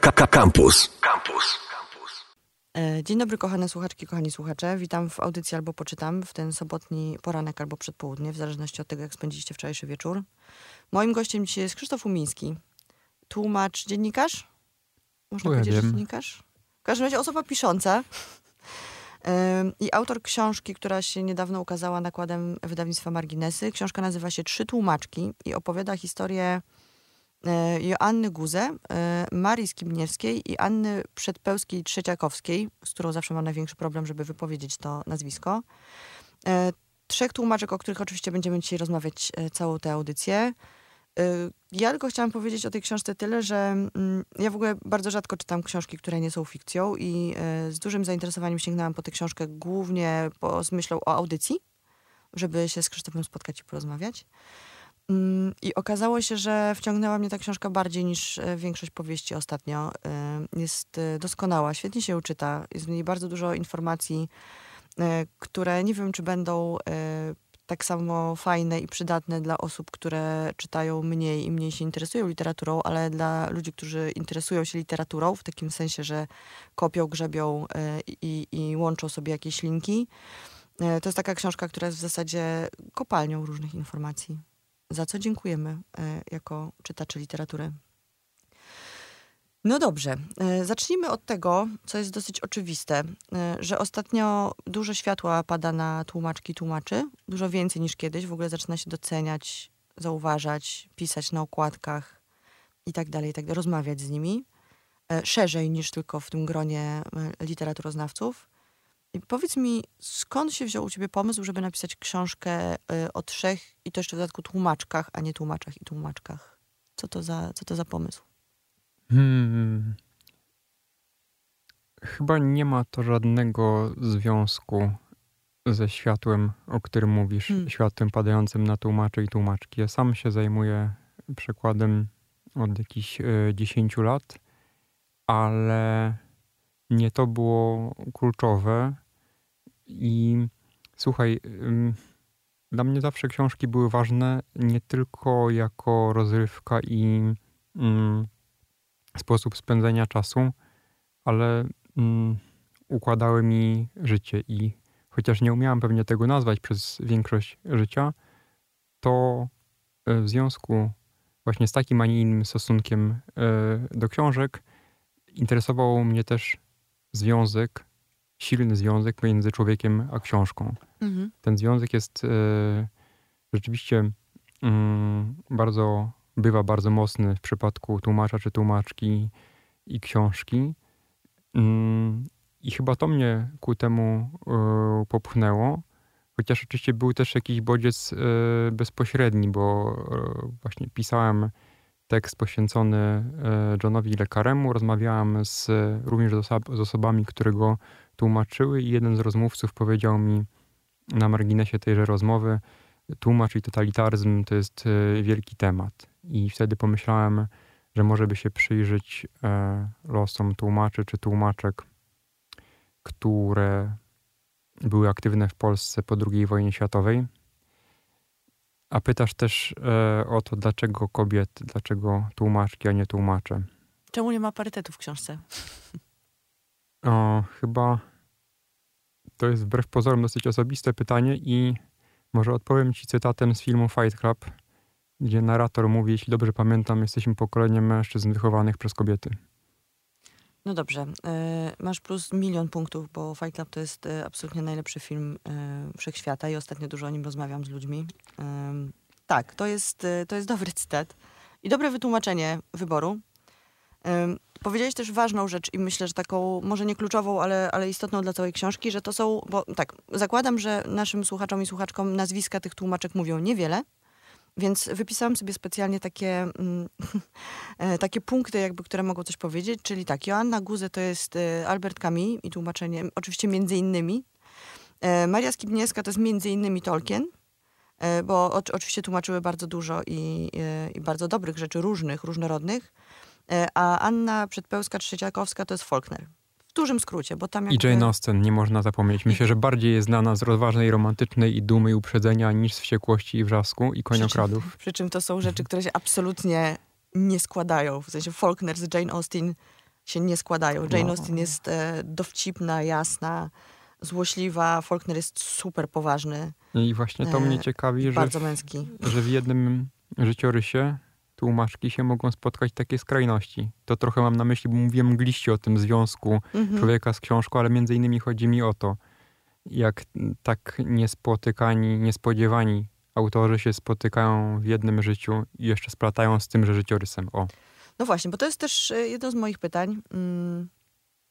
Campus. Campus. E, dzień dobry, kochane słuchaczki, kochani słuchacze. Witam w audycji albo poczytam w ten sobotni poranek albo przedpołudnie, w zależności od tego, jak spędziliście wczorajszy wieczór. Moim gościem dzisiaj jest Krzysztof Umiński, tłumacz, dziennikarz? Można ja powiedzieć, że dziennikarz? W każdym razie osoba pisząca i autor książki, która się niedawno ukazała nakładem wydawnictwa Marginesy. Książka nazywa się Trzy tłumaczki i opowiada historię Joanny Guze, e, Marii Skibniewskiej i Anny Przedpełskiej-Trzeciakowskiej, z którą zawsze mam największy problem, żeby wypowiedzieć to nazwisko. E, Trzech tłumaczek, o których oczywiście będziemy dzisiaj rozmawiać e, całą tę audycję. E, Ja tylko chciałam powiedzieć o tej książce tyle, że mm, ja w ogóle bardzo rzadko czytam książki, które nie są fikcją i e, z dużym zainteresowaniem sięgnęłam po tę książkę głównie po, z myślą o audycji, żeby się z Krzysztofem spotkać i porozmawiać. Mm, I okazało się, że wciągnęła mnie ta książka bardziej niż e, większość powieści ostatnio. E, Jest e, doskonała, świetnie się uczyta, jest w niej bardzo dużo informacji, które nie wiem, czy będą tak samo fajne i przydatne dla osób, które czytają mniej i mniej się interesują literaturą, ale dla ludzi, którzy interesują się literaturą, w takim sensie, że kopią, grzebią i, i łączą sobie jakieś linki. To jest taka książka, która jest w zasadzie kopalnią różnych informacji. Za co dziękujemy e, jako czytacze literatury. No dobrze, e, zacznijmy od tego, co jest dosyć oczywiste, e, że ostatnio dużo światła pada na tłumaczki tłumaczy, dużo więcej niż kiedyś. W ogóle zaczyna się doceniać, zauważać, pisać na okładkach i tak dalej, tak rozmawiać z nimi szerzej niż tylko w tym gronie literaturoznawców. Powiedz mi, skąd się wziął u ciebie pomysł, żeby napisać książkę e, o trzech i to jeszcze w dodatku tłumaczkach, a nie tłumaczach i tłumaczkach? Co to za, co to za pomysł? Hmm. Chyba nie ma to żadnego związku ze światłem, o którym mówisz, Hmm. światłem padającym na tłumaczy i tłumaczki. Ja sam się zajmuję przekładem od jakichś e, 10 lat, ale nie to było kluczowe. I słuchaj, dla mnie zawsze książki były ważne nie tylko jako rozrywka i sposób spędzenia czasu, ale układały mi życie. I chociaż nie umiałam pewnie tego nazwać przez większość życia, to e, w związku właśnie z takim, a nie innym stosunkiem e, do książek interesował mnie też związek, silny związek między człowiekiem a książką. Mhm. Ten związek jest e, rzeczywiście mm, bardzo, bywa bardzo mocny w przypadku tłumacza czy tłumaczki i książki. Mm, I chyba to mnie ku temu e, popchnęło. Chociaż oczywiście był też jakiś bodziec e, bezpośredni, bo właśnie pisałem tekst poświęcony Johnowi Lekaremu. Rozmawiałem z, również z osobami, które go tłumaczyły i jeden z rozmówców powiedział mi na marginesie tejże rozmowy, tłumacz i totalitaryzm to jest e, wielki temat. I wtedy pomyślałem, że może by się przyjrzeć e, losom tłumaczy czy tłumaczek, które były aktywne w Polsce po II wojnie światowej. A pytasz też e, o to, dlaczego kobiety, dlaczego tłumaczki, a nie tłumacze. Czemu nie ma parytetu w książce? O, chyba to jest wbrew pozorom dosyć osobiste pytanie i może odpowiem ci cytatem z filmu Fight Club, gdzie narrator mówi, jeśli dobrze pamiętam, jesteśmy pokoleniem mężczyzn wychowanych przez kobiety. No dobrze, e, masz plus milion punktów, bo Fight Club to jest e, absolutnie najlepszy film e, wszechświata i ostatnio dużo o nim rozmawiam z ludźmi. Tak, to jest, to jest dobry cytat i dobre wytłumaczenie wyboru. Powiedziałeś też ważną rzecz i myślę, że taką, może nie kluczową, ale, ale istotną dla całej książki, że to są, bo tak, zakładam, że naszym słuchaczom i słuchaczkom nazwiska tych tłumaczek mówią niewiele, więc wypisałam sobie specjalnie takie, mm, e, takie punkty, jakby, które mogą coś powiedzieć, czyli tak, Joanna Guze to jest e, Albert Camus i tłumaczenie, oczywiście między innymi. E, Maria Skibniewska to jest między innymi Tolkien, bo oczywiście tłumaczyły bardzo dużo i, i bardzo dobrych rzeczy, różnych, różnorodnych. E, A Anna Przedpełska-Trzeciakowska to jest Faulkner. W dużym skrócie, bo tam I jakby... Jane Austen, nie można zapomnieć. Myślę, że bardziej jest znana z rozważnej, romantycznej i dumy i uprzedzenia niż z wściekłości i wrzasku i koniokradów. Przy czym to są rzeczy, które się absolutnie nie składają. W sensie Faulkner z Jane Austen się nie składają. Jane No. Austen jest e, dowcipna, jasna, złośliwa, Faulkner jest super poważny, I właśnie to E, mnie ciekawi, że bardzo w, męski. że w jednym życiorysie tłumaczki się mogą spotkać takie skrajności. To trochę mam na myśli, bo mówiłem mgliście o tym związku Mhm. człowieka z książką, ale między innymi chodzi mi o to, jak tak niespotykani, niespodziewani autorzy się spotykają w jednym życiu i jeszcze splatają z tymże życiorysem. O, No właśnie, bo to jest też e, jedno z moich pytań, mm,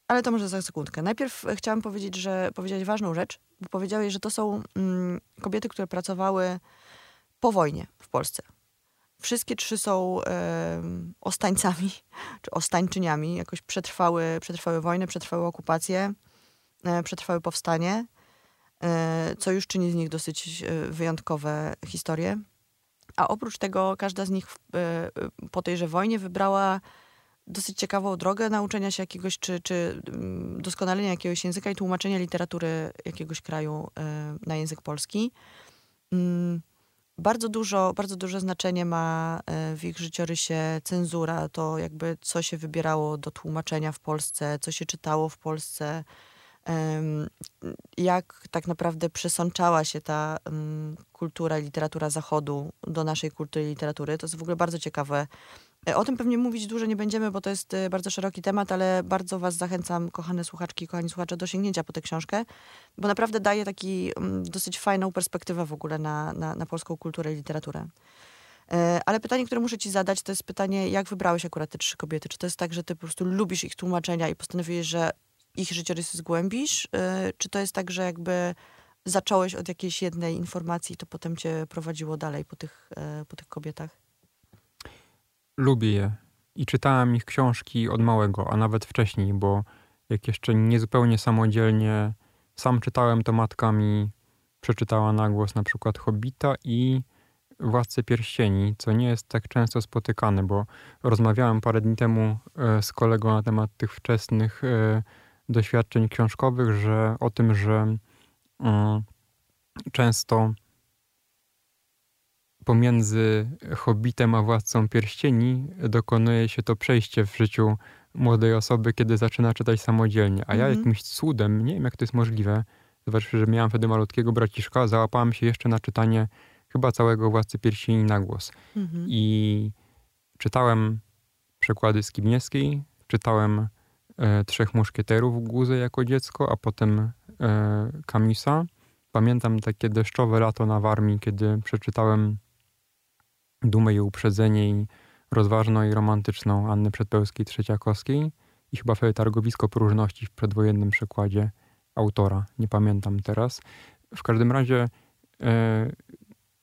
ale to może za sekundkę. Najpierw e, chciałam powiedzieć, że powiedziałeś ważną rzecz, bo powiedziałeś, że to są mm, kobiety, które pracowały po wojnie w Polsce. Wszystkie trzy są em, ostańcami, czy ostańczyniami, jakoś przetrwały, przetrwały wojnę, przetrwały okupację, e, przetrwały powstanie, e, co już czyni z nich dosyć e, wyjątkowe historie. A oprócz tego każda z nich e, e, po tejże wojnie wybrała dosyć ciekawą drogę nauczenia się jakiegoś, czy, czy mm, doskonalenia jakiegoś języka i tłumaczenia literatury jakiegoś kraju e, na język polski. Mm, Bardzo, dużo, bardzo duże znaczenie ma e, w ich życiorysie cenzura, to jakby co się wybierało do tłumaczenia w Polsce, co się czytało w Polsce, jak tak naprawdę przesączała się ta em, kultura i literatura Zachodu do naszej kultury i literatury. To jest w ogóle bardzo ciekawe. E, O tym pewnie mówić dużo nie będziemy, bo to jest e, bardzo szeroki temat, ale bardzo was zachęcam, kochane słuchaczki kochani słuchacze, do sięgnięcia po tę książkę, bo naprawdę daje taki mm, dosyć fajną perspektywę w ogóle na, na, na polską kulturę i literaturę. E, Ale pytanie, które muszę ci zadać, to jest pytanie, jak wybrałeś akurat te trzy kobiety? Czy to jest tak, że ty po prostu lubisz ich tłumaczenia i postanowiłeś, że ich życiorysy zgłębisz? Czy to jest tak, że jakby zacząłeś od jakiejś jednej informacji i to potem cię prowadziło dalej po tych, po tych kobietach? Lubię je. I czytałem ich książki od małego, a nawet wcześniej, bo jak jeszcze niezupełnie samodzielnie sam czytałem, to matka mi przeczytała na głos na przykład Hobbita i Władcę Pierścieni, co nie jest tak często spotykane, bo rozmawiałem parę dni temu e, z kolegą na temat tych wczesnych e, doświadczeń książkowych, że o tym, że mm, często pomiędzy Hobbitem a Władcą Pierścieni dokonuje się to przejście w życiu młodej osoby, kiedy zaczyna czytać samodzielnie. A ja Mhm. jakimś cudem, nie wiem jak to jest możliwe, zważywszy, że miałem wtedy malutkiego braciszka, załapałem się jeszcze na czytanie chyba całego Władcy Pierścieni na głos. Mhm. I czytałem przekłady Skibniewskiej, czytałem e, Trzech Muszkieterów Guzę jako dziecko, a potem e, Camusa. Pamiętam takie deszczowe lato na Warmii, kiedy przeczytałem Dumę i Uprzedzenie i rozważną i romantyczną Anny Przedpełskiej-Trzeciakowskiej i chyba Targowisko Próżności w przedwojennym przekładzie autora. Nie pamiętam teraz. W każdym razie e,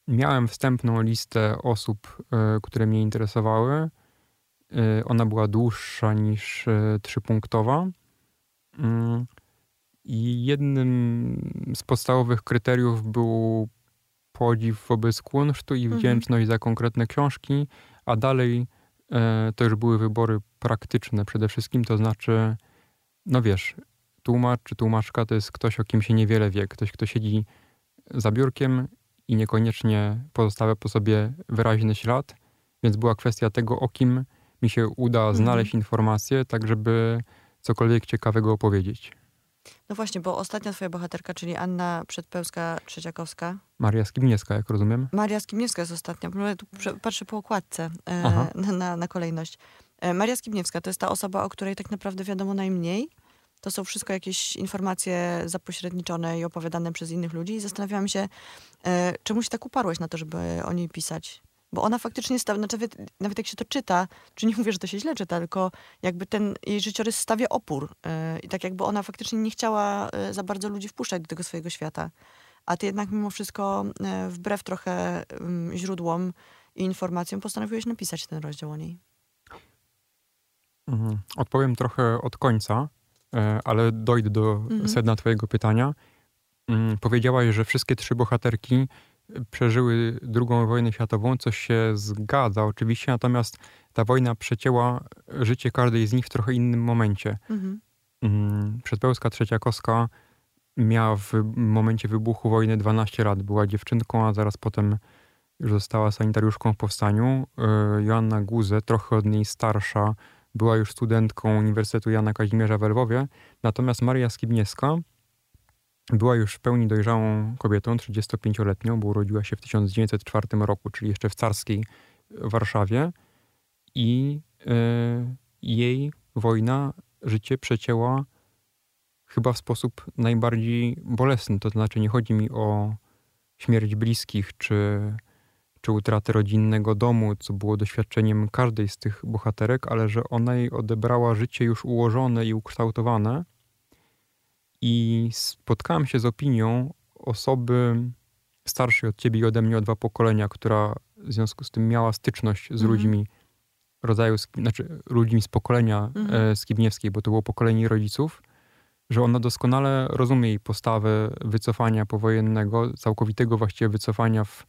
miałem wstępną listę osób, e, które mnie interesowały. E, ona była dłuższa niż trzypunktowa. Mm, I jednym z podstawowych kryteriów był podziw wobec kunsztu i Mhm. wdzięczność za konkretne książki, a dalej e, to już były wybory praktyczne przede wszystkim, to znaczy, no wiesz, tłumacz czy tłumaczka to jest ktoś, o kim się niewiele wie, ktoś, kto siedzi za biurkiem i niekoniecznie pozostawia po sobie wyraźny ślad, więc była kwestia tego, o kim mi się uda znaleźć informacje, tak żeby cokolwiek ciekawego opowiedzieć. No właśnie, bo ostatnia twoja bohaterka, czyli Anna Przedpełska-Trzeciakowska, Maria Skibniewska, jak rozumiem. Maria Skibniewska jest ostatnia, tu patrzę po okładce e, na, na, na kolejność. E, Maria Skibniewska to jest ta osoba, o której tak naprawdę wiadomo najmniej. To są wszystko jakieś informacje zapośredniczone i opowiadane przez innych ludzi. I zastanawiałam się, e, czemu się tak uparłeś na to, żeby o niej pisać. Bo ona faktycznie, sta- znaczy, nawet, nawet jak się to czyta, czy nie mówię, że to się źle czyta, tylko jakby ten jej życiorys stawia opór. E, I tak jakby ona faktycznie nie chciała e, za bardzo ludzi wpuszczać do tego swojego świata. A ty jednak mimo wszystko, e, wbrew trochę źródłom i informacjom, postanowiłeś napisać ten rozdział o niej. Mhm. Odpowiem trochę od końca, ale dojdę do Mhm. sedna twojego pytania. Mm, Powiedziałaś, że wszystkie trzy bohaterki przeżyły drugą wojnę światową, co się zgadza oczywiście, natomiast ta wojna przecięła życie każdej z nich w trochę innym momencie. Mhm. Mm, Przedpełska Trzeciakowska miała w momencie wybuchu wojny 12 lat. Była dziewczynką, a zaraz potem już została sanitariuszką w powstaniu. E, Joanna Guze, trochę od niej starsza, była już studentką Uniwersytetu Jana Kazimierza w Lwowie. Natomiast Maria Skibniewska była już w pełni dojrzałą kobietą, 35-letnią, bo urodziła się w 1904 roku, czyli jeszcze w carskiej Warszawie. I y, jej wojna życie przecięła chyba w sposób najbardziej bolesny. To znaczy, nie chodzi mi o śmierć bliskich czy, czy utratę rodzinnego domu, co było doświadczeniem każdej z tych bohaterek, ale że ona jej odebrała życie już ułożone i ukształtowane. I spotkałem się z opinią osoby starszej od ciebie i ode mnie o dwa pokolenia, która w związku z tym miała styczność z mhm. ludźmi rodzaju, znaczy ludźmi z pokolenia mhm. e, Skibniewskiej, bo to było pokolenie rodziców, że ona doskonale rozumie jej postawę wycofania powojennego, całkowitego właściwie wycofania w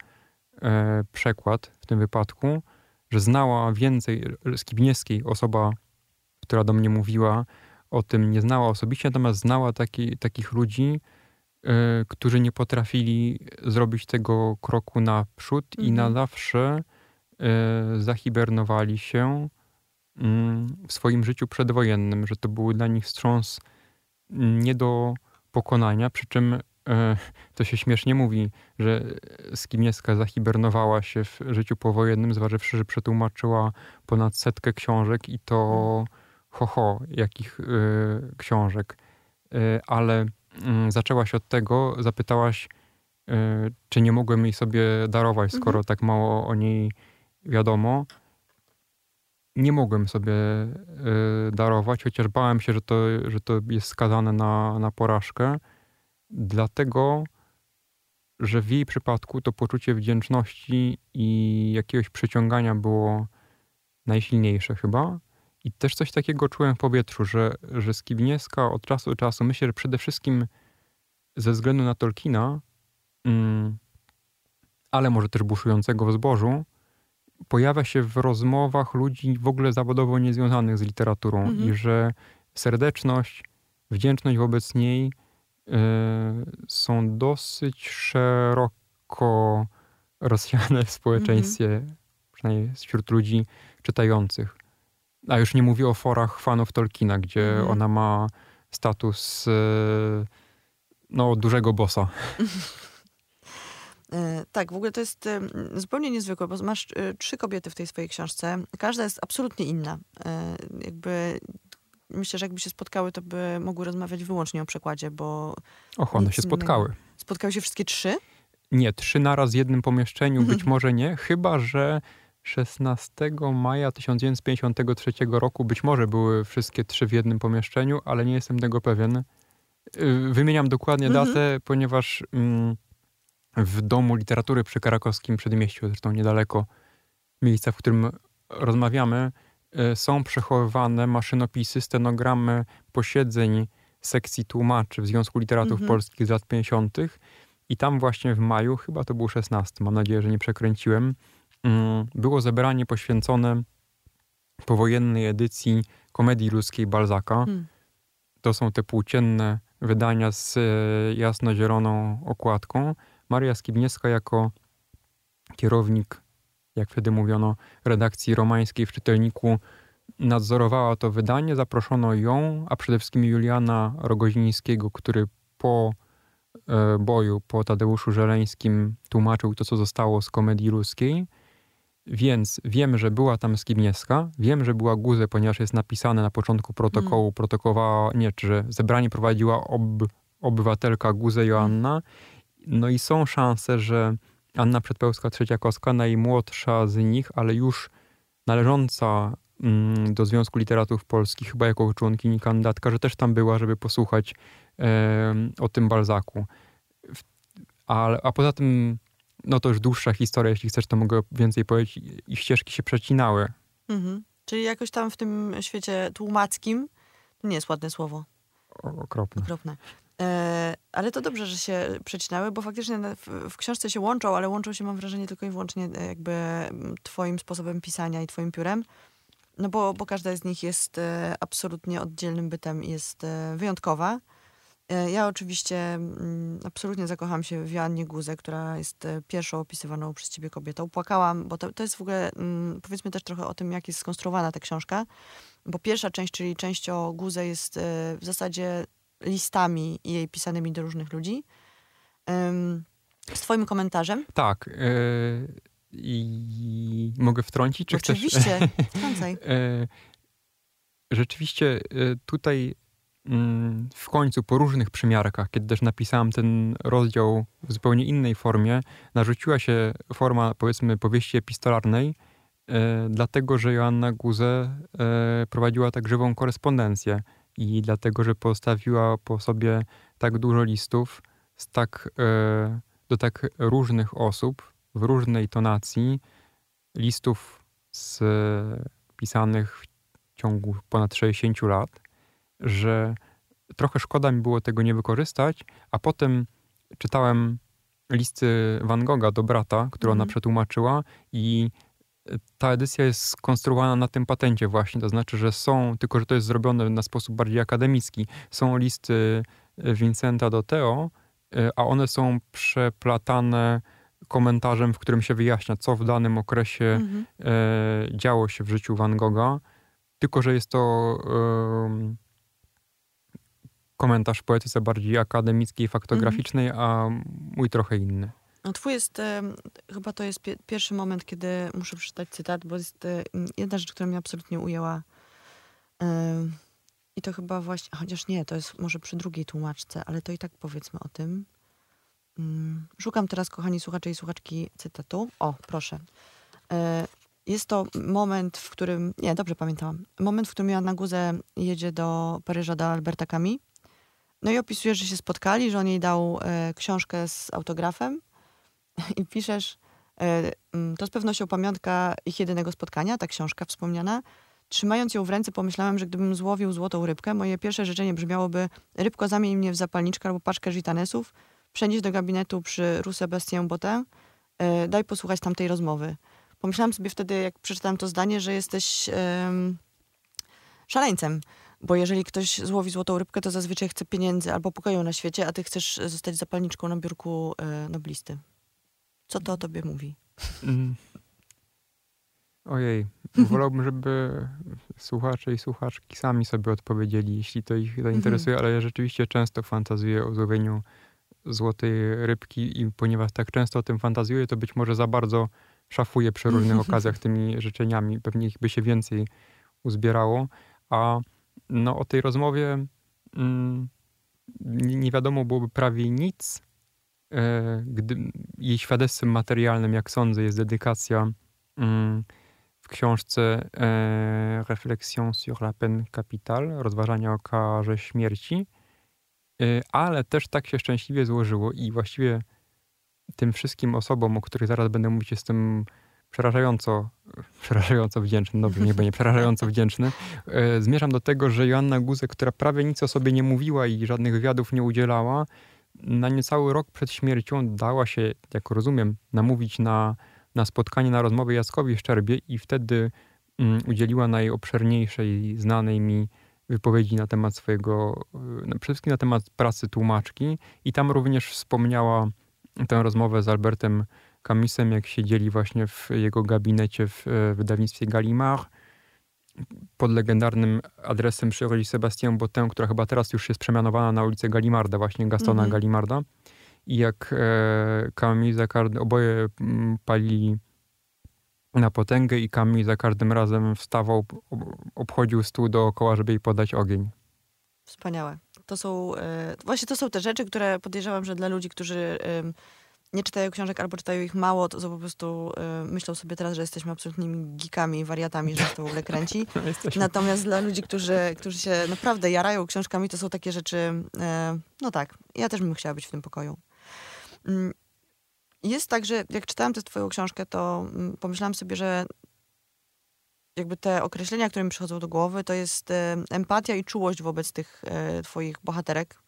e, przekład w tym wypadku, że znała więcej Skibniewskiej, osoba, która do mnie mówiła o tym, nie znała osobiście, natomiast znała taki, takich ludzi, e, którzy nie potrafili zrobić tego kroku naprzód mhm. i na mhm. zawsze e, zahibernowali się mm, w swoim życiu przedwojennym, że to był dla nich wstrząs nie do pokonania, przy czym e, to się śmiesznie mówi, że Skibniewska zahibernowała się w życiu powojennym, zważywszy, że przetłumaczyła ponad setkę książek i to ho, ho jakich e, książek. E, ale mm, zaczęłaś od tego, zapytałaś, czy nie mogłem jej sobie darować, skoro mhm. tak mało o niej wiadomo nie mogłem sobie y, darować, chociaż bałem się, że to, że to jest skazane na, na porażkę, dlatego, że w jej przypadku to poczucie wdzięczności i jakiegoś przyciągania było najsilniejsze chyba. I też coś takiego czułem w powietrzu, że, że Skibniewska od czasu do czasu, myślę, że przede wszystkim ze względu na Tolkiena, mm, ale może też buszującego w zbożu, pojawia się w rozmowach ludzi w ogóle zawodowo niezwiązanych z literaturą mhm. i że serdeczność, wdzięczność wobec niej y, są dosyć szeroko rozsiane w społeczeństwie, mhm. przynajmniej wśród ludzi czytających. A już nie mówię o forach fanów Tolkiena, gdzie mhm. ona ma status y, no, dużego bossa. E, tak, w ogóle to jest zupełnie niezwykłe, bo masz e, trzy kobiety w tej swojej książce. Każda jest absolutnie inna. E, jakby myślę, że jakby się spotkały, to by mogły rozmawiać wyłącznie o przekładzie, bo... Och, one się spotkały. Innego. Spotkały się wszystkie trzy? Nie, trzy naraz w jednym pomieszczeniu, być może nie, chyba że 16 maja 1953 roku być może były wszystkie trzy w jednym pomieszczeniu, ale nie jestem tego pewien. Y, wymieniam dokładnie mhm. datę, ponieważ... Mm, w Domu Literatury przy Krakowskim Przedmieściu, zresztą niedaleko miejsca, w którym rozmawiamy, e, są przechowywane maszynopisy, stenogramy posiedzeń sekcji tłumaczy w Związku Literatów mhm. Polskich z lat 50. I tam właśnie w maju, chyba to był 16, mam nadzieję, że nie przekręciłem, było zebranie poświęcone powojennej edycji komedii ludzkiej Balzaka. Hmm. To są te płócienne wydania z e, jasno-zieloną okładką. Maria Skibniewska jako kierownik, jak wtedy mówiono, redakcji romańskiej w czytelniku nadzorowała to wydanie. Zaproszono ją, a przede wszystkim Juliana Rogozińskiego, który po e, boju, po Tadeuszu Żeleńskim tłumaczył to, co zostało z komedii ludzkiej. Więc wiem, że była tam Skibniewska, wiem, że była Guze, ponieważ jest napisane na początku protokołu, mm. protokołowała, nie, że zebranie prowadziła ob, obywatelka Guze Joanna no i są szanse, że Anna Przedpełska-Trzeciakowska, najmłodsza z nich, ale już należąca mm, do Związku Literatów Polskich, chyba jako członkini kandydatka, że też tam była, żeby posłuchać e, o tym Balzaku. A, a poza tym, no to już dłuższa historia, jeśli chcesz, to mogę więcej powiedzieć. I ścieżki się przecinały. Mhm. Czyli jakoś tam w tym świecie tłumackim, nie jest ładne słowo. Okropne. Okropne. E, ale to dobrze, że się przecinały, bo faktycznie w, w, książce się łączą, ale łączą się, mam wrażenie, tylko i wyłącznie e, jakby twoim sposobem pisania i twoim piórem. No bo, bo każda z nich jest e, absolutnie oddzielnym bytem i jest wyjątkowa. E, Ja oczywiście mm, absolutnie zakochałam się w Joannie Guzę, która jest e, pierwszą opisywaną przez ciebie kobietą. Płakałam, bo to, to jest w ogóle, mm, powiedzmy też trochę o tym, jak jest skonstruowana ta książka. Bo pierwsza część, czyli część o Guzę jest e, w zasadzie listami jej pisanymi do różnych ludzi. Z twoim komentarzem. Tak. e, I mogę wtrącić, czy chcesz? Oczywiście, wtrącaj. Rzeczywiście tutaj w końcu po różnych przymiarkach, kiedy też napisałem ten rozdział w zupełnie innej formie, narzuciła się forma powiedzmy powieści epistolarnej, e, dlatego że Joanna Guze e, prowadziła tak żywą korespondencję i dlatego, że postawiła po sobie tak dużo listów z tak, e, do tak różnych osób w różnej tonacji, listów z, pisanych w ciągu ponad 60 lat, że trochę szkoda mi było tego nie wykorzystać, a potem czytałem listy Van Gogha do brata, które ona Mhm. przetłumaczyła i ta edycja jest skonstruowana na tym patencie właśnie, to znaczy, że są, tylko że to jest zrobione na sposób bardziej akademicki, są listy Vincenta do Teo, y, a one są przeplatane komentarzem, w którym się wyjaśnia, co w danym okresie Mhm. e, działo się w życiu Van Gogha, tylko że jest to komentarz poetyce bardziej akademickiej, faktograficznej, a mój trochę inny. No twój jest, em, chyba to jest pie- pierwszy moment, kiedy muszę przeczytać cytat, bo jest e, jedna rzecz, która mnie absolutnie ujęła. Em, I to chyba właśnie, chociaż nie, to jest może przy drugiej tłumaczce, ale to i tak powiedzmy o tym. Mm, Szukam teraz, kochani słuchacze i słuchaczki, cytatu. O, proszę. E, Jest to moment, w którym, nie, dobrze pamiętałam, moment, w którym Joanna Guze jedzie do Paryża do Alberta Camus. No i opisujesz, że się spotkali, że on jej dał e, książkę z autografem i piszesz, e, mm, to z pewnością pamiątka ich jedynego spotkania, ta książka wspomniana. Trzymając ją w ręce, pomyślałem, że gdybym złowił złotą rybkę, moje pierwsze życzenie brzmiałoby: Rybko, zamień mnie w zapalniczkę albo paczkę gitanesów, przenieś do gabinetu przy Rue Sebastien Botin, e, daj posłuchać tamtej rozmowy. Pomyślałam sobie wtedy, jak przeczytałam to zdanie, że jesteś em, szaleńcem. Bo jeżeli ktoś złowi złotą rybkę, to zazwyczaj chce pieniędzy albo pokoju na świecie, a ty chcesz zostać zapalniczką na biurku e, noblisty. Co to o tobie mówi? Mm. Ojej, wolałbym, żeby słuchacze i słuchaczki sami sobie odpowiedzieli, jeśli to ich zainteresuje, ale ja rzeczywiście często fantazuję o złowieniu złotej rybki i ponieważ tak często o tym fantazjuję, to być może za bardzo szafuję przy różnych okazjach tymi życzeniami. Pewnie ich by się więcej uzbierało. A no, o tej rozmowie mm, nie, wiadomo byłoby prawie nic, e, gdy jej świadectwem materialnym, jak sądzę, jest dedykacja mm, w książce e, Réflexion sur la peine capitale, rozważania o karze śmierci, E, ale też tak się szczęśliwie złożyło i właściwie tym wszystkim osobom, o których zaraz będę mówić, jestem przerażająco, przerażająco wdzięczny, dobrze, nie będzie przerażająco wdzięczny. E, Zmierzam do tego, że Joanna Guzek, która prawie nic o sobie nie mówiła i żadnych wywiadów nie udzielała, na niecały rok przed śmiercią dała się, jak rozumiem, namówić na, na spotkanie, na rozmowę Jackowi Szczerbie i wtedy mm, udzieliła najobszerniejszej, znanej mi wypowiedzi na temat swojego, no, przede wszystkim na temat pracy tłumaczki i tam również wspomniała tę rozmowę z Albertem Camusem, jak siedzieli właśnie w jego gabinecie w e, wydawnictwie Gallimard pod legendarnym adresem przy ulicy Sebastien Botin, która chyba teraz już jest przemianowana na ulicę Gallimarda, właśnie Gastona Mhm. Gallimarda. I jak e, Camus i Zakard oboje mm, palili na potęgę i Camus za każdym razem wstawał, ob- obchodził stół dookoła, żeby jej podać ogień. Wspaniałe. To są, e, właśnie to są te rzeczy, które podejrzewam, że dla ludzi, którzy em, nie czytają książek albo czytają ich mało, to, to po prostu e, myślą sobie teraz, że jesteśmy absolutnymi geekami i wariatami, że to w ogóle kręci. Jesteśmy Natomiast dla ludzi, którzy, którzy się naprawdę jarają książkami, to są takie rzeczy, e, no tak, ja też bym chciała być w tym pokoju. Mm, Jest tak, że jak czytałam tę twoją książkę, to mm, pomyślałam sobie, że jakby te określenia, które mi przychodzą do głowy, to jest e, empatia i czułość wobec tych e, twoich bohaterek.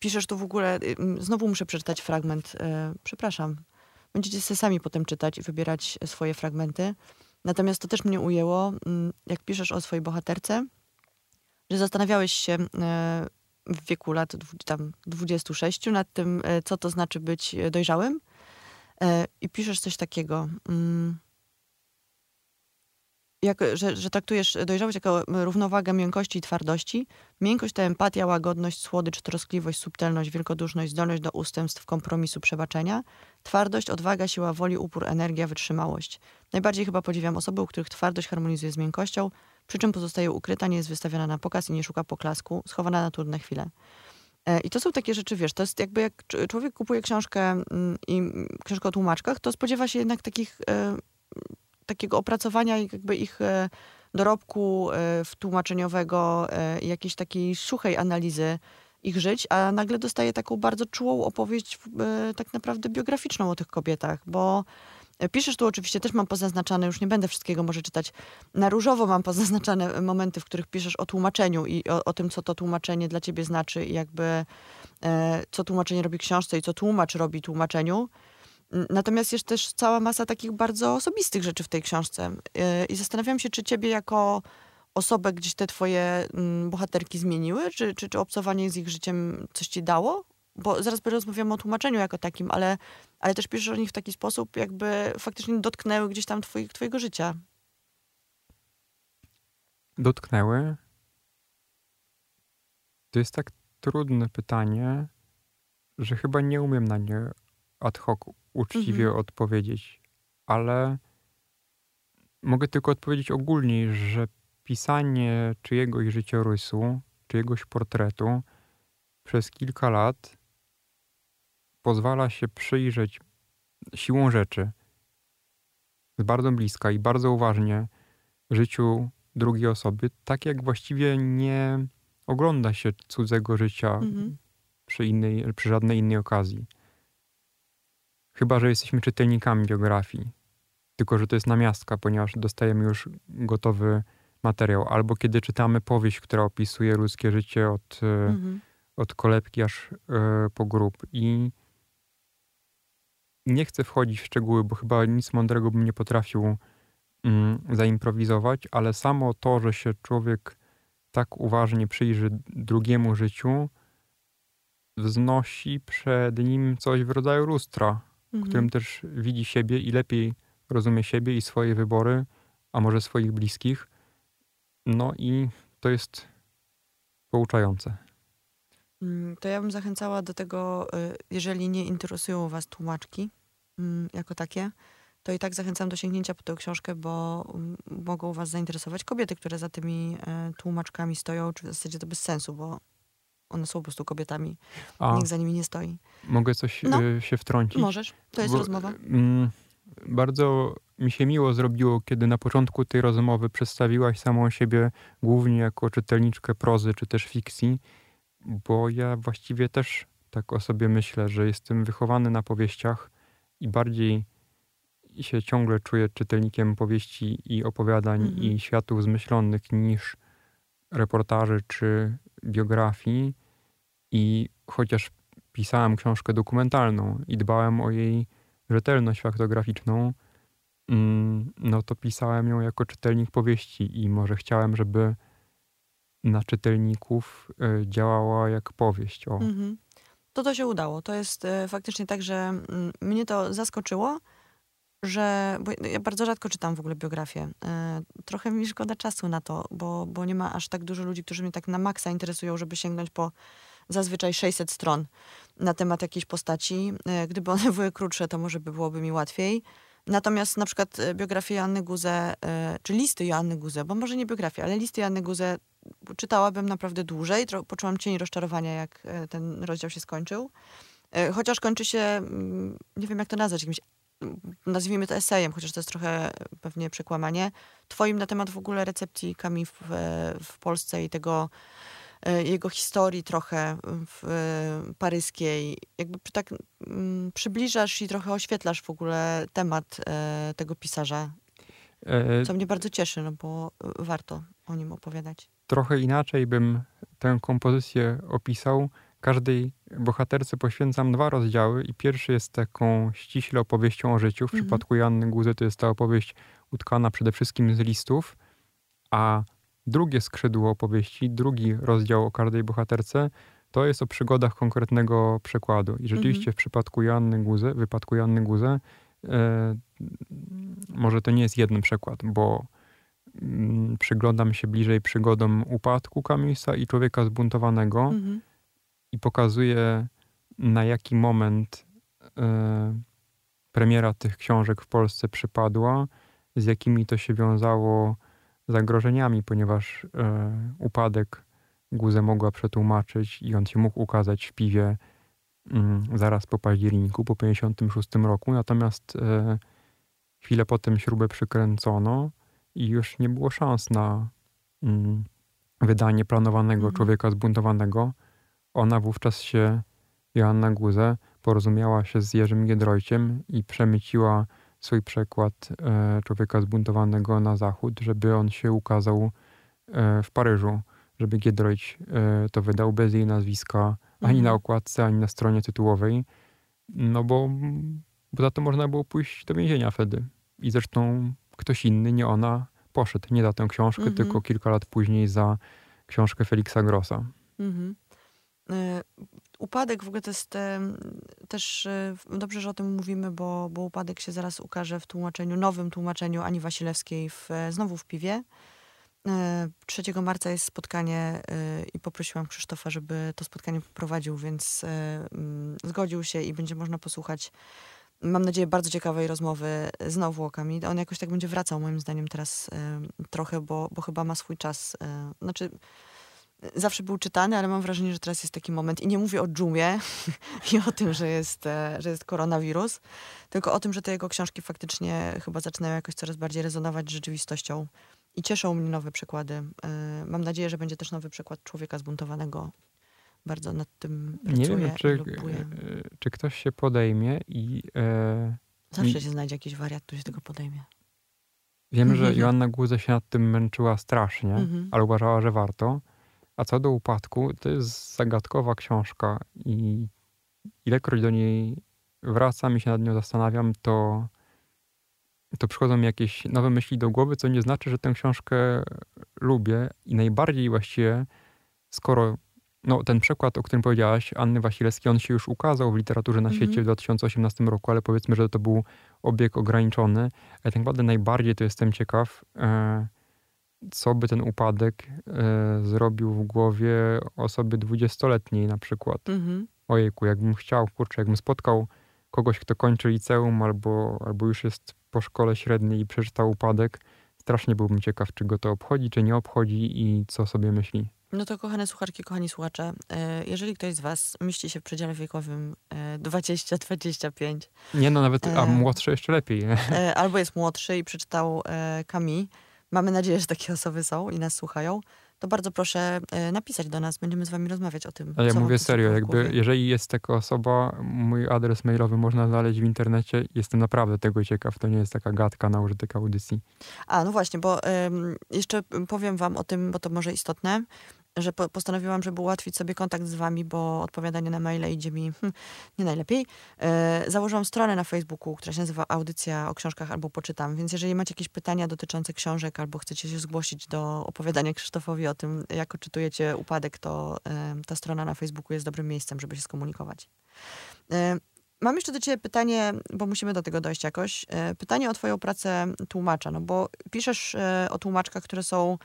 Piszesz tu w ogóle, y, mm, znowu muszę przeczytać fragment, e, przepraszam. Będziecie sobie sami potem czytać i wybierać swoje fragmenty. Natomiast to też mnie ujęło, mm, jak piszesz o swojej bohaterce, że zastanawiałeś się, w wieku lat tam 26 nad tym, co to znaczy być dojrzałym. I piszesz coś takiego. Jak, że, że traktujesz dojrzałość jako równowagę miękkości i twardości. Miękkość to empatia, łagodność, słodycz, troskliwość, subtelność, wielkoduszność, zdolność do ustępstw, kompromisu, przebaczenia. Twardość, odwaga, siła woli, upór, energia, wytrzymałość. Najbardziej chyba podziwiam osoby, u których twardość harmonizuje z miękkością, przy czym pozostaje ukryta, nie jest wystawiona na pokaz i nie szuka poklasku, schowana na trudne chwile. E, I to są takie rzeczy, wiesz, to jest jakby jak cz- człowiek kupuje książkę mm, i mm, książkę o tłumaczkach, to spodziewa się jednak takich, e, takiego opracowania jakby ich e, dorobku e, tłumaczeniowego e, jakiejś takiej suchej analizy ich żyć, a nagle dostaje taką bardzo czułą opowieść tak naprawdę biograficzną o tych kobietach, bo piszesz tu oczywiście, też mam pozaznaczane, już nie będę wszystkiego może czytać, na różowo mam pozaznaczane momenty, w których piszesz o tłumaczeniu i o, o tym, co to tłumaczenie dla ciebie znaczy i jakby co tłumaczenie robi książce i co tłumacz robi tłumaczeniu. Natomiast jest też cała masa takich bardzo osobistych rzeczy w tej książce. E, I zastanawiam się, czy ciebie jako osobę gdzieś te twoje mm, bohaterki zmieniły, czy, czy, czy obcowanie z ich życiem coś ci dało? Bo zaraz rozmawiamy o tłumaczeniu jako takim, ale, ale też piszesz o nich w taki sposób, jakby faktycznie dotknęły gdzieś tam twojego życia. Dotknęły. To jest tak trudne pytanie, że chyba nie umiem na nie ad hoc uczciwie Mhm. odpowiedzieć, ale mogę tylko odpowiedzieć ogólniej, że pisanie czyjegoś życiorysu, czyjegoś portretu przez kilka lat pozwala się przyjrzeć siłą rzeczy z bardzo bliska i bardzo uważnie życiu drugiej osoby, tak jak właściwie nie ogląda się cudzego życia Mhm. przy, innej, przy żadnej innej okazji. Chyba, że jesteśmy czytelnikami biografii. Tylko, że to jest namiastka, ponieważ dostajemy już gotowy materiał. Albo kiedy czytamy powieść, która opisuje ludzkie życie od, e, Mhm. od kolebki aż e, po grób. I nie chcę wchodzić w szczegóły, bo chyba nic mądrego bym nie potrafił mm, zaimprowizować, ale samo to, że się człowiek tak uważnie przyjrzy drugiemu życiu, wznosi przed nim coś w rodzaju lustra, Mhm. którym też widzi siebie i lepiej rozumie siebie i swoje wybory, a może swoich bliskich. No i to jest pouczające. Mm, To ja bym zachęcała do tego, y, jeżeli nie interesują Was tłumaczki mm, jako takie, to i tak zachęcam do sięgnięcia po tę książkę, bo mm, mogą Was zainteresować kobiety, które za tymi e, tłumaczkami stoją, czy w zasadzie to bez sensu, bo one są po prostu kobietami. A Nikt za nimi nie stoi. mogę coś No. y, się wtrącić? Możesz, to jest Bo, rozmowa. mm, bardzo mi się miło zrobiło, kiedy na początku tej rozmowy przedstawiłaś samą siebie głównie jako czytelniczkę prozy czy też fikcji, bo ja właściwie też tak o sobie myślę, że jestem wychowany na powieściach i bardziej się ciągle czuję czytelnikiem powieści i opowiadań Mhm. i światów zmyślonych niż reportaży czy biografii. I chociaż pisałem książkę dokumentalną i dbałem o jej rzetelność faktograficzną, mm, no to pisałem ją jako czytelnik powieści i może chciałem, żeby na czytelników y, działała jak powieść. O. Mhm. To to się udało. To jest e, faktycznie tak, że mm, mnie to zaskoczyło, że bo ja bardzo rzadko czytam w ogóle biografię. E, trochę mi szkoda czasu na to, bo, bo nie ma aż tak dużo ludzi, którzy mnie tak na maksa interesują, żeby sięgnąć po zazwyczaj 600 stron na temat jakiejś postaci. E, gdyby one były krótsze, to może by byłoby mi łatwiej. Natomiast na przykład e, biografię Joanny Guzę, czy listy Joanny Guzę, bo może nie biografię, ale listy Joanny Guzę czytałabym naprawdę dłużej. Poczułam cień rozczarowania, jak ten rozdział się skończył. Chociaż kończy się, mm, nie wiem jak to nazwać, jakimś, nazwijmy to esejem, chociaż to jest trochę pewnie przekłamanie, twoim na temat w ogóle recepcji Kami w, e, w Polsce i tego e, jego historii trochę w e, paryskiej. Jakby tak mm, przybliżasz i trochę oświetlasz w ogóle temat tego pisarza, co mnie bardzo cieszy, no bo warto o nim opowiadać. trochę inaczej bym tę kompozycję opisał. Każdej bohaterce poświęcam dwa rozdziały i pierwszy jest taką ściśle opowieścią o życiu. W Mhm. przypadku Janny Guzy to jest ta opowieść utkana przede wszystkim z listów, a drugie skrzydło opowieści, drugi rozdział o każdej bohaterce, to jest o przygodach konkretnego przekładu. I rzeczywiście Mhm. w przypadku Joanny Guze, w wypadku Joanny Guze, e, może to nie jest jeden przekład, bo mm, przyglądam się bliżej przygodom upadku Camusa i człowieka zbuntowanego Mhm. I pokazuje na jaki moment e, premiera tych książek w Polsce przypadła, z jakimi to się wiązało zagrożeniami, ponieważ e, upadek Guzę mogła przetłumaczyć i on się mógł ukazać w piwie mm, zaraz po październiku, po 56 roku, natomiast e, chwilę potem śrubę przykręcono i już nie było szans na mm, wydanie planowanego Mhm. człowieka zbuntowanego. Ona wówczas się, Joanna Guze, porozumiała się z Jerzym Giedroyciem i przemyciła swój przekład e, człowieka zbuntowanego na zachód, żeby on się ukazał e, w Paryżu, żeby Giedroyć e, to wydał bez jej nazwiska, ani Mhm. na okładce, ani na stronie tytułowej, no bo, bo za to można było pójść do więzienia wtedy. I zresztą ktoś inny, nie ona, poszedł nie za tę książkę, Mhm. tylko kilka lat później za książkę Feliksa Grossa. Mhm. E, Upadek w ogóle to jest e, też e, dobrze, że o tym mówimy, bo, bo upadek się zaraz ukaże w tłumaczeniu, nowym tłumaczeniu Ani Wasilewskiej w, znowu w piwie. E, 3 marca jest spotkanie i poprosiłam Krzysztofa, żeby to spotkanie poprowadził, więc mm, zgodził się i będzie można posłuchać, mam nadzieję, bardzo ciekawej rozmowy znowu o Kami. On jakoś tak będzie wracał moim zdaniem teraz trochę, bo, bo chyba ma swój czas. Znaczy, zawsze był czytany, ale mam wrażenie, że teraz jest taki moment. I nie mówię o dżumie i o tym, że jest, e, że jest koronawirus, tylko o tym, że te jego książki faktycznie chyba zaczynają jakoś coraz bardziej rezonować z rzeczywistością. I cieszą mnie nowe przykłady. E, Mam nadzieję, że będzie też nowy przykład człowieka zbuntowanego. Bardzo nad tym Nie pracuję wiem, i czy, e, czy ktoś się podejmie i e, Zawsze i- się znajdzie jakiś wariat, który się tego podejmie. wiem, że Mhm. Joanna Guze się nad tym męczyła strasznie, Mhm. ale uważała, że warto. A co do upadku, to jest zagadkowa książka i ilekroć do niej wracam i się nad nią zastanawiam, to, to przychodzą mi jakieś nowe myśli do głowy, co nie znaczy, że tę książkę lubię i najbardziej właściwie, skoro no, ten przekład, o którym powiedziałaś, Anny Wasilewskiej, on się już ukazał w literaturze na Mhm. świecie w 2018 roku, ale powiedzmy, że to był obieg ograniczony. Ale tak naprawdę najbardziej to jestem ciekaw, e, co by ten upadek e, zrobił w głowie osoby dwudziestoletniej na przykład. Mhm. Ojejku, jakbym chciał, kurczę, jakbym spotkał kogoś, kto kończy liceum albo, albo już jest po szkole średniej i przeczytał upadek, strasznie byłbym ciekaw, czy go to obchodzi, czy nie obchodzi i co sobie myśli. No to kochane słuchaczki, kochani słuchacze, e, jeżeli ktoś z was mieści się w przedziale wiekowym e, 20-25 Nie no, nawet, a E. młodsze jeszcze lepiej. e, albo jest młodszy i przeczytał e, Kami, mamy nadzieję, że takie osoby są i nas słuchają, to bardzo proszę e, napisać do nas, będziemy z wami rozmawiać o tym. Ale ja mówię serio, jakby jeżeli jest taka osoba, mój adres mailowy można znaleźć w internecie, jestem naprawdę tego ciekaw, to nie jest taka gadka na użytek audycji. A, no właśnie, bo jeszcze powiem wam o tym, bo to może istotne, że po, postanowiłam, żeby ułatwić sobie kontakt z wami, bo odpowiadanie na maile idzie mi hm, nie najlepiej. E, założyłam stronę na Facebooku, która się nazywa Audycja o książkach albo poczytam, więc jeżeli macie jakieś pytania dotyczące książek albo chcecie się zgłosić do opowiadania Krzysztofowi o tym, jak odczytujecie upadek, to e, ta strona na Facebooku jest dobrym miejscem, żeby się skomunikować. E, Mam jeszcze do ciebie pytanie, bo musimy do tego dojść jakoś. E, Pytanie o twoją pracę tłumacza, no bo piszesz e, o tłumaczkach, które są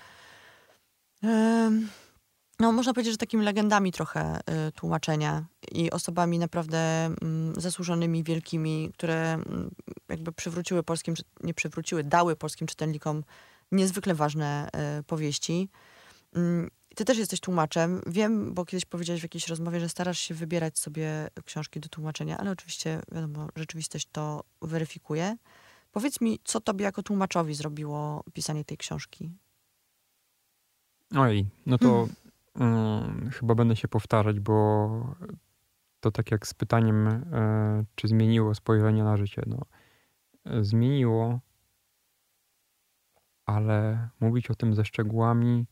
no można powiedzieć, że takimi legendami trochę e, tłumaczenia i osobami naprawdę mm, zasłużonymi, wielkimi, które mm, jakby przywróciły polskim, nie przywróciły, dały polskim czytelnikom niezwykle ważne e, powieści. Mm, Ty też jesteś tłumaczem. Wiem, bo kiedyś powiedziałeś w jakiejś rozmowie, że starasz się wybierać sobie książki do tłumaczenia, ale oczywiście, wiadomo, rzeczywistość to weryfikuje. Powiedz mi, co tobie jako tłumaczowi zrobiło pisanie tej książki? Oj, no to mm, chyba będę się powtarzać, bo to tak jak z pytaniem, e, czy zmieniło spojrzenie na życie. No, e, zmieniło, ale mówić o tym ze szczegółami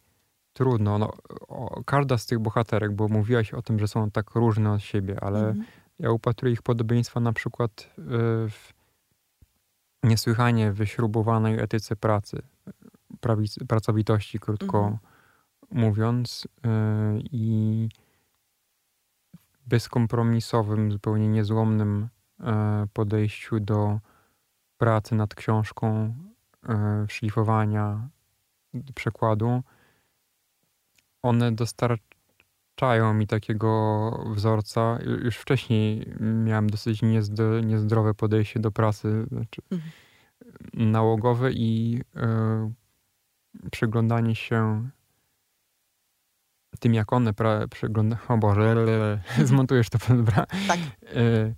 trudno. No, o, każda z tych bohaterek, bo mówiłaś o tym, że są tak różne od siebie, ale Mhm. ja upatruję ich podobieństwa na przykład e, w niesłychanie wyśrubowanej etyce pracy. pracowitości, krótko Mhm. Mówiąc. y, I bezkompromisowym, zupełnie niezłomnym e, podejściu do pracy nad książką, e, szlifowania, przekładu, one dostarczają mi takiego wzorca. Ju- Już wcześniej miałem dosyć niezdro- niezdrowe podejście do pracy znaczy Mhm. nałogowe i e, przyglądanie się tym, jak one pra- przegląda... O Boże, lele, zmontujesz to, dobra? Tak. E,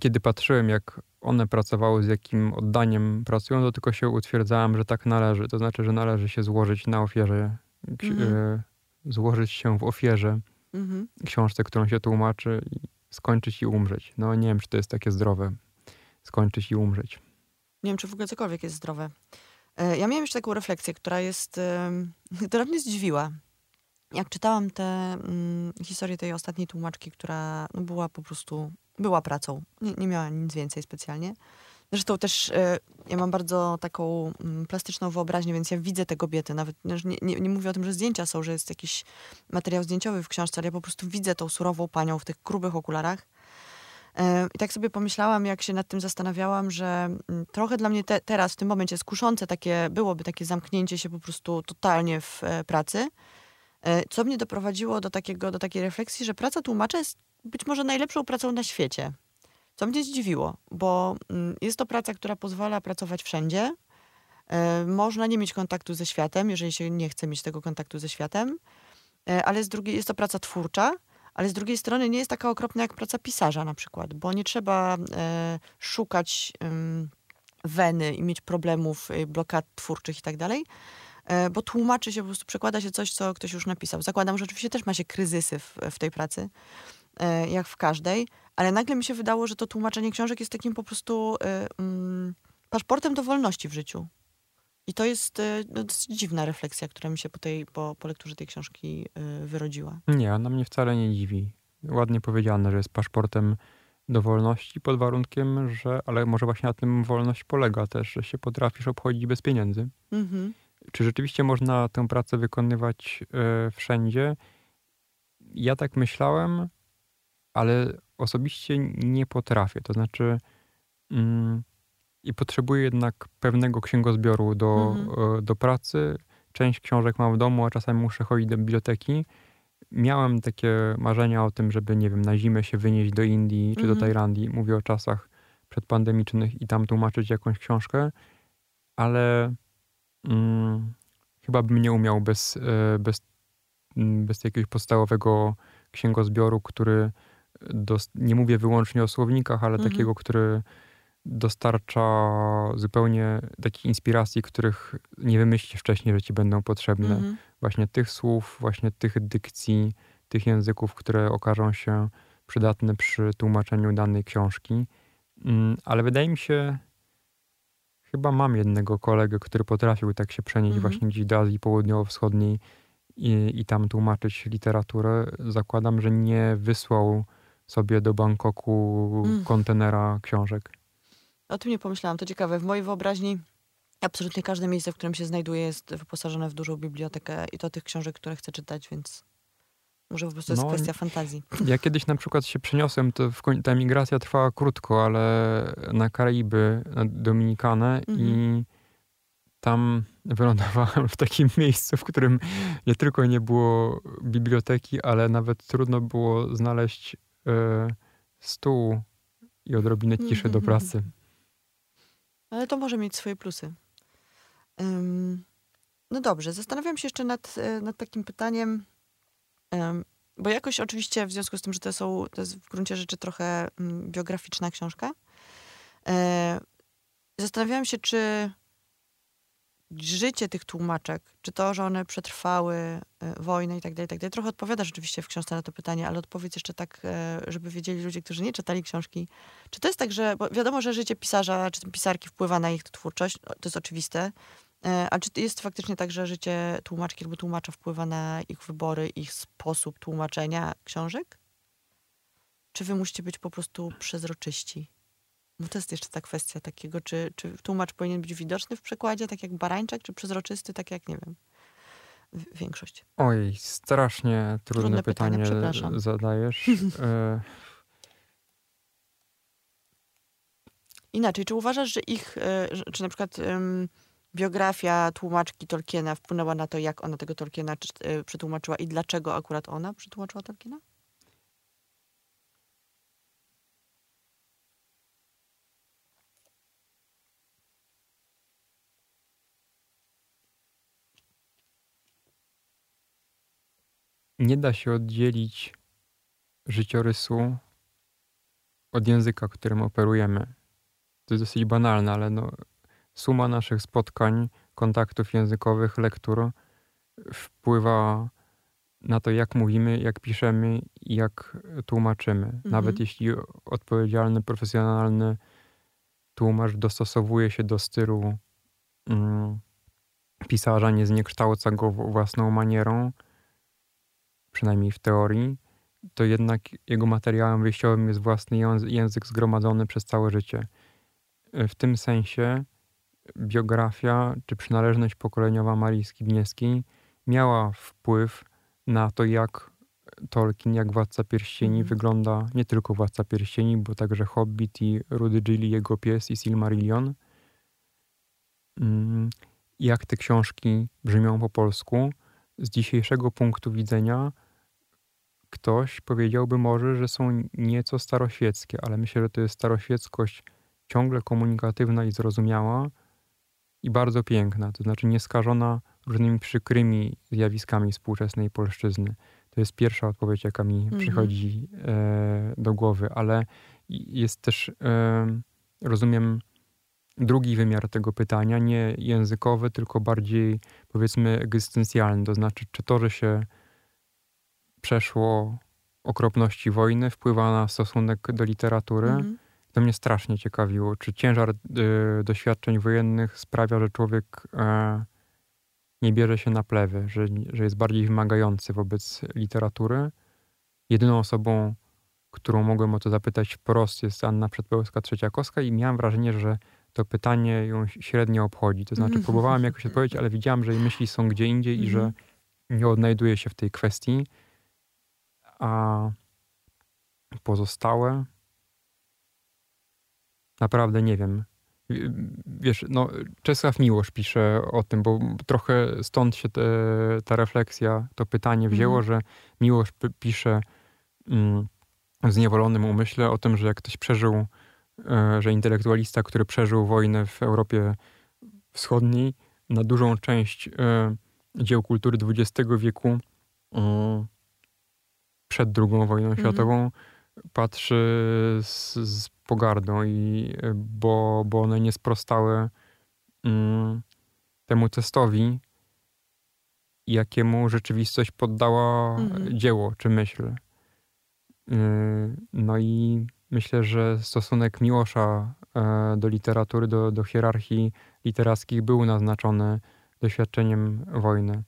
Kiedy patrzyłem, jak one pracowały, z jakim oddaniem pracują, to tylko się utwierdzałem, że tak należy. To znaczy, że należy się złożyć na ofierze, Mhm. e, złożyć się w ofierze Mhm. książce, którą się tłumaczy i skończyć i umrzeć. No nie wiem, czy to jest takie zdrowe. Skończyć i umrzeć. Nie wiem, czy w ogóle cokolwiek jest zdrowe. E, Ja miałam jeszcze taką refleksję, która jest, która mnie zdziwiła. Jak czytałam tę mm, historię tej ostatniej tłumaczki, która no, była po prostu, była pracą. Nie, nie miała nic więcej specjalnie. Zresztą też e, ja mam bardzo taką mm, plastyczną wyobraźnię, więc ja widzę te kobiety. Nawet no, nie, nie, nie mówię o tym, że zdjęcia są, że jest jakiś materiał zdjęciowy w książce, ale ja po prostu widzę tą surową panią w tych grubych okularach. E, I tak sobie pomyślałam, jak się nad tym zastanawiałam, że mm, trochę dla mnie te, teraz, w tym momencie, jest kuszące takie, byłoby takie zamknięcie się po prostu totalnie w e, pracy, e, co mnie doprowadziło do, takiego, do takiej refleksji, że praca tłumacza jest być może najlepszą pracą na świecie. Co mnie zdziwiło, bo mm, jest to praca, która pozwala pracować wszędzie. Można nie mieć kontaktu ze światem, jeżeli się nie chce mieć tego kontaktu ze światem, ale z drugiej jest to praca twórcza, ale z drugiej strony nie jest taka okropna jak praca pisarza na przykład, bo nie trzeba e, szukać weny i mieć problemów, y, blokad twórczych i tak dalej, e, bo tłumaczy się, po prostu przekłada się coś, co ktoś już napisał. Zakładam, że oczywiście też ma się kryzysy w, w tej pracy, e, jak w każdej, ale nagle mi się wydało, że to tłumaczenie książek jest takim po prostu mm, paszportem do wolności w życiu. I to jest e, no, dziwna refleksja, która mi się po, tej, po, po lekturze tej książki e, wyrodziła. Nie, ona mnie wcale nie dziwi. Ładnie powiedziane, że jest paszportem do wolności pod warunkiem, że, ale może właśnie na tym wolność polega też, że się potrafisz obchodzić bez pieniędzy. Mhm. Czy rzeczywiście można tę pracę wykonywać e, wszędzie? Ja tak myślałem, ale osobiście nie potrafię. To znaczy, mm, i potrzebuję jednak pewnego księgozbioru do, Mhm. e, do pracy. Część książek mam w domu, a czasami muszę chodzić do biblioteki. Miałem takie marzenia o tym, żeby, nie wiem, na zimę się wynieść do Indii czy do Mhm. Tajlandii. Mówię o czasach przedpandemicznych i tam tłumaczyć jakąś książkę, ale mm, chyba bym nie umiał bez, e, bez, mm, bez jakiegoś podstawowego księgozbioru, który dos- nie mówię wyłącznie o słownikach, ale Mhm. takiego, który dostarcza zupełnie takich inspiracji, których nie wymyślisz wcześniej, że ci będą potrzebne. Mhm. Właśnie tych słów, właśnie tych dykcji, tych języków, które okażą się przydatne przy tłumaczeniu danej książki. Mm, Ale wydaje mi się, chyba mam jednego kolegę, który potrafił tak się przenieść Mhm. właśnie gdzieś do Azji Południowo-Wschodniej i, i tam tłumaczyć literaturę. Zakładam, że nie wysłał sobie do Bangkoku Mm. kontenera książek. O tym nie pomyślałam, to ciekawe. W mojej wyobraźni absolutnie każde miejsce, w którym się znajduję, jest wyposażone w dużą bibliotekę i to tych książek, które chcę czytać, więc może po prostu jest No, kwestia fantazji. Ja kiedyś na przykład się przeniosłem, to w ta migracja trwała krótko, ale na Karaiby, na Dominikanę Mhm. i tam wylądowałem w takim miejscu, w którym nie tylko nie było biblioteki, ale nawet trudno było znaleźć e, stół i odrobinę ciszy do pracy. Ale to może mieć swoje plusy. Ym, no dobrze, zastanawiam się jeszcze nad, e, nad takim pytaniem, ym, bo jakoś oczywiście w związku z tym, że to, są, to jest w gruncie rzeczy trochę mm, biograficzna książka, e, zastanawiałam się, czy życie tych tłumaczek, czy to, że one przetrwały e, wojnę i tak dalej, tak dalej, trochę odpowiada rzeczywiście w książce na to pytanie, ale odpowiedz jeszcze tak, e, żeby wiedzieli ludzie, którzy nie czytali książki, czy to jest tak, że wiadomo, że życie pisarza czy pisarki wpływa na ich twórczość, to jest oczywiste, e, a czy jest faktycznie tak, że życie tłumaczki albo tłumacza wpływa na ich wybory, ich sposób tłumaczenia książek? Czy wy musicie być po prostu przezroczyści? Bo to jest jeszcze ta kwestia takiego, czy, czy tłumacz powinien być widoczny w przekładzie, tak jak barańczak, czy przezroczysty, tak jak, nie wiem, większość. Oj, strasznie trudne, trudne pytanie, pytanie zadajesz. E, Inaczej, czy uważasz, że ich, e, czy na przykład biografia tłumaczki Tolkiena wpłynęła na to, jak ona tego Tolkiena e, przetłumaczyła i dlaczego akurat ona przetłumaczyła Tolkiena? Nie da się oddzielić życiorysu od języka, którym operujemy to jest dosyć banalne, ale no, suma naszych spotkań, kontaktów językowych, lektur wpływa na to, jak mówimy, jak piszemy i jak tłumaczymy. Mhm. Nawet jeśli odpowiedzialny, profesjonalny tłumacz dostosowuje się do stylu mm, pisarza, nie zniekształca go własną manierą, przynajmniej w teorii, to jednak jego materiałem wyjściowym jest własny język zgromadzony przez całe życie. W tym sensie biografia czy przynależność pokoleniowa Marii Skibniewskiej miała wpływ na to, jak Tolkien, jak Władca Pierścieni mm. wygląda, nie tylko Władca Pierścieni, bo także Hobbit i Rudy Gilly, jego pies i Silmarillion. Mm, jak te książki brzmią po polsku. Z dzisiejszego punktu widzenia ktoś powiedziałby może, że są nieco staroświeckie, ale myślę, że to jest staroświeckość ciągle komunikatywna i zrozumiała i bardzo piękna, to znaczy nieskażona różnymi przykrymi zjawiskami współczesnej polszczyzny. To jest pierwsza odpowiedź, jaka mi mhm. przychodzi e, do głowy, ale jest też, e, rozumiem, drugi wymiar tego pytania, nie językowy, tylko bardziej powiedzmy egzystencjalny. To znaczy, czy to, że się przeszło okropności wojny, wpływa na stosunek do literatury. Mhm to mnie strasznie ciekawiło, czy ciężar y, doświadczeń wojennych sprawia, że człowiek e, nie bierze się na plewy, że, że jest bardziej wymagający wobec literatury. Jedyną osobą, którą mogłem o to zapytać wprost jest Anna Przedpełska-Trzeciakowska i miałem wrażenie, że to pytanie ją średnio obchodzi. To znaczy próbowałem jakoś odpowiedzieć, ale widziałem, że jej myśli są gdzie indziej i że mhm. nie odnajduje się w tej kwestii. A pozostałe Naprawdę nie wiem. Wiesz, no, Czesław Miłosz pisze o tym, bo trochę stąd się te, ta refleksja, to pytanie wzięło, mm. że Miłosz pisze mm, w zniewolonym umyśle o tym, że jak ktoś przeżył, że intelektualista, który przeżył wojnę w Europie Wschodniej, na dużą część e, dzieł kultury XX wieku e, przed II wojną mm. światową patrzy z, z pogardą, i, e, bo, bo one nie sprostały mm, temu testowi, jakiemu rzeczywistość poddała mhm. dzieło czy myśl. No i myślę, że stosunek Miłosza e, do literatury, do, do hierarchii literackich był naznaczony doświadczeniem wojny.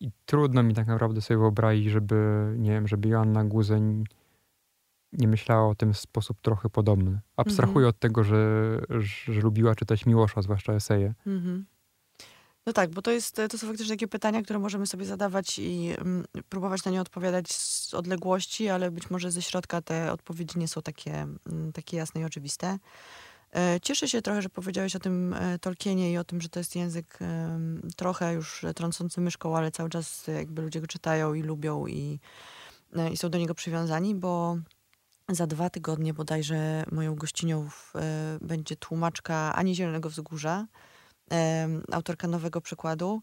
I trudno mi tak naprawdę sobie wyobrazić, żeby, nie wiem, żeby Joanna Guzeń nie myślała o tym w sposób trochę podobny. Abstrahuję mhm. od tego, że, że, lubiła czytać Miłosza, zwłaszcza eseje. Mhm. No tak, bo to, jest, to są faktycznie takie pytania, które możemy sobie zadawać i mm, próbować na nie odpowiadać z odległości, ale być może ze środka te odpowiedzi nie są takie, mm, takie jasne i oczywiste. E, cieszę się trochę, że powiedziałeś o tym e, Tolkienie i o tym, że to jest język trochę już trącący myszką, ale cały czas jakby ludzie go czytają i lubią i, e, i są do niego przywiązani, bo za dwa tygodnie bodajże moją gościnią w, e, będzie tłumaczka Ani Zielonego Wzgórza, e, autorka nowego przykładu.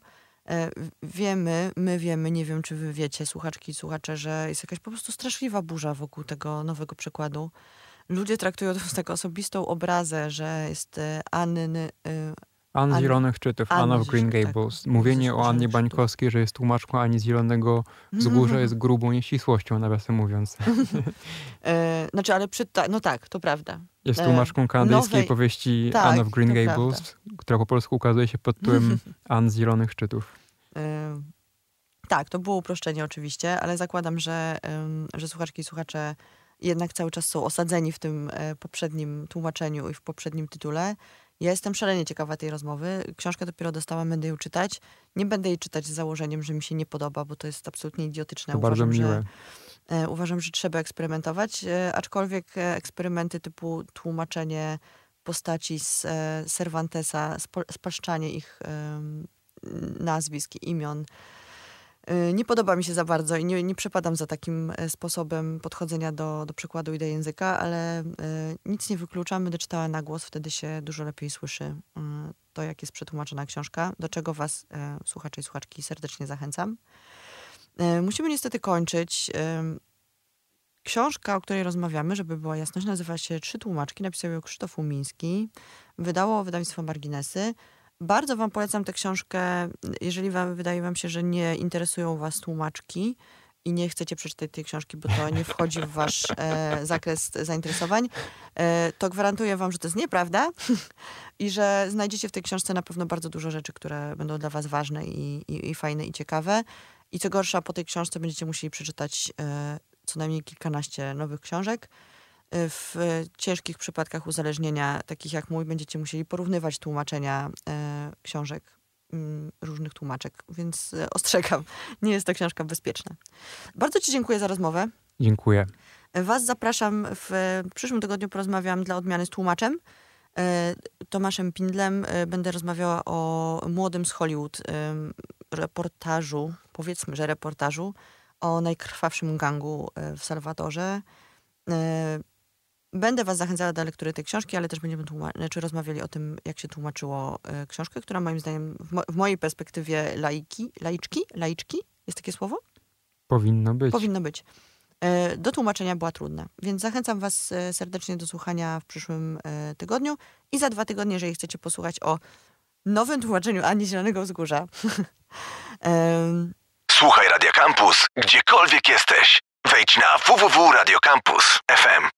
E, wiemy, my wiemy, nie wiem czy wy wiecie, słuchaczki i słuchacze, że jest jakaś po prostu straszliwa burza wokół tego nowego przykładu. Ludzie traktują to jako osobistą obrazę, że jest e, Anny, e, Ann z Zielonych Czytów, Anna w Green. Gables. Tak, Mówienie o Annie Bańkowskiej, że jest tłumaczką Ani z Zielonego Wzgórza jest grubą nieścisłością, nawiasem mówiąc. e, znaczy, ale przy, no tak, to prawda. Jest e, tłumaczką kanadyjskiej nowej... powieści tak, Anna w Green Gables, prawda. która po polsku ukazuje się pod tytułem Ann z Zielonych Szczytów. E, tak, to było uproszczenie oczywiście, ale zakładam, że, że słuchaczki i słuchacze jednak cały czas są osadzeni w tym e, poprzednim tłumaczeniu i w poprzednim tytule. Ja jestem szalenie ciekawa tej rozmowy. Książkę dopiero dostałam, będę ją czytać. Nie będę jej czytać z założeniem, że mi się nie podoba, bo to jest absolutnie idiotyczne. To bardzo uważam, miłe. Że, e, uważam, że trzeba eksperymentować, e, aczkolwiek e, eksperymenty typu tłumaczenie postaci z e, Cervantesa, spo, spaszczanie ich nazwisk, imion, nie podoba mi się za bardzo i nie, nie przepadam za takim e, sposobem podchodzenia do, do przykładu idei języka, ale y, nic nie wykluczam. Będę czytała na głos, wtedy się dużo lepiej słyszy y, to, jak jest przetłumaczona książka, do czego was, e, słuchacze i słuchaczki, serdecznie zachęcam. E, Musimy niestety kończyć. Książka, o której rozmawiamy, żeby była jasność, nazywa się Trzy tłumaczki. Napisał ją Krzysztof Umiński. Wydało wydawnictwo Marginesy. Bardzo wam polecam tę książkę, jeżeli wam, wydaje wam się, że nie interesują was tłumaczki i nie chcecie przeczytać tej książki, bo to nie wchodzi w wasz e, zakres zainteresowań, e, to gwarantuję wam, że to jest nieprawda i że znajdziecie w tej książce na pewno bardzo dużo rzeczy, które będą dla was ważne i, i, i fajne i ciekawe. I co gorsza, po tej książce będziecie musieli przeczytać e, co najmniej kilkanaście nowych książek. W ciężkich przypadkach uzależnienia, takich jak mój, będziecie musieli porównywać tłumaczenia e, książek mm, różnych tłumaczek, więc e, ostrzegam, nie jest to książka bezpieczna. Bardzo Ci dziękuję za rozmowę. Dziękuję. Was zapraszam w przyszłym tygodniu porozmawiam dla odmiany z tłumaczem. e, Tomaszem Pindlem będę rozmawiała o młodym z Hollywood reportażu, powiedzmy, że reportażu o najkrwawszym gangu w Salwadorze. Będę was zachęcała do lektury tej książki, ale też będziemy znaczy rozmawiali o tym, jak się tłumaczyło e, książkę, która moim zdaniem, w, mo- w mojej perspektywie laiki, laiczki, laiczki, jest takie słowo? Powinno być. Powinno być. E, Do tłumaczenia była trudna, więc zachęcam Was e, serdecznie do słuchania w przyszłym tygodniu i za dwa tygodnie, jeżeli chcecie posłuchać o nowym tłumaczeniu Ani Zielonego Wzgórza. Słuchaj Radio Campus, gdziekolwiek jesteś. Wejdź na www.radiocampus.fm.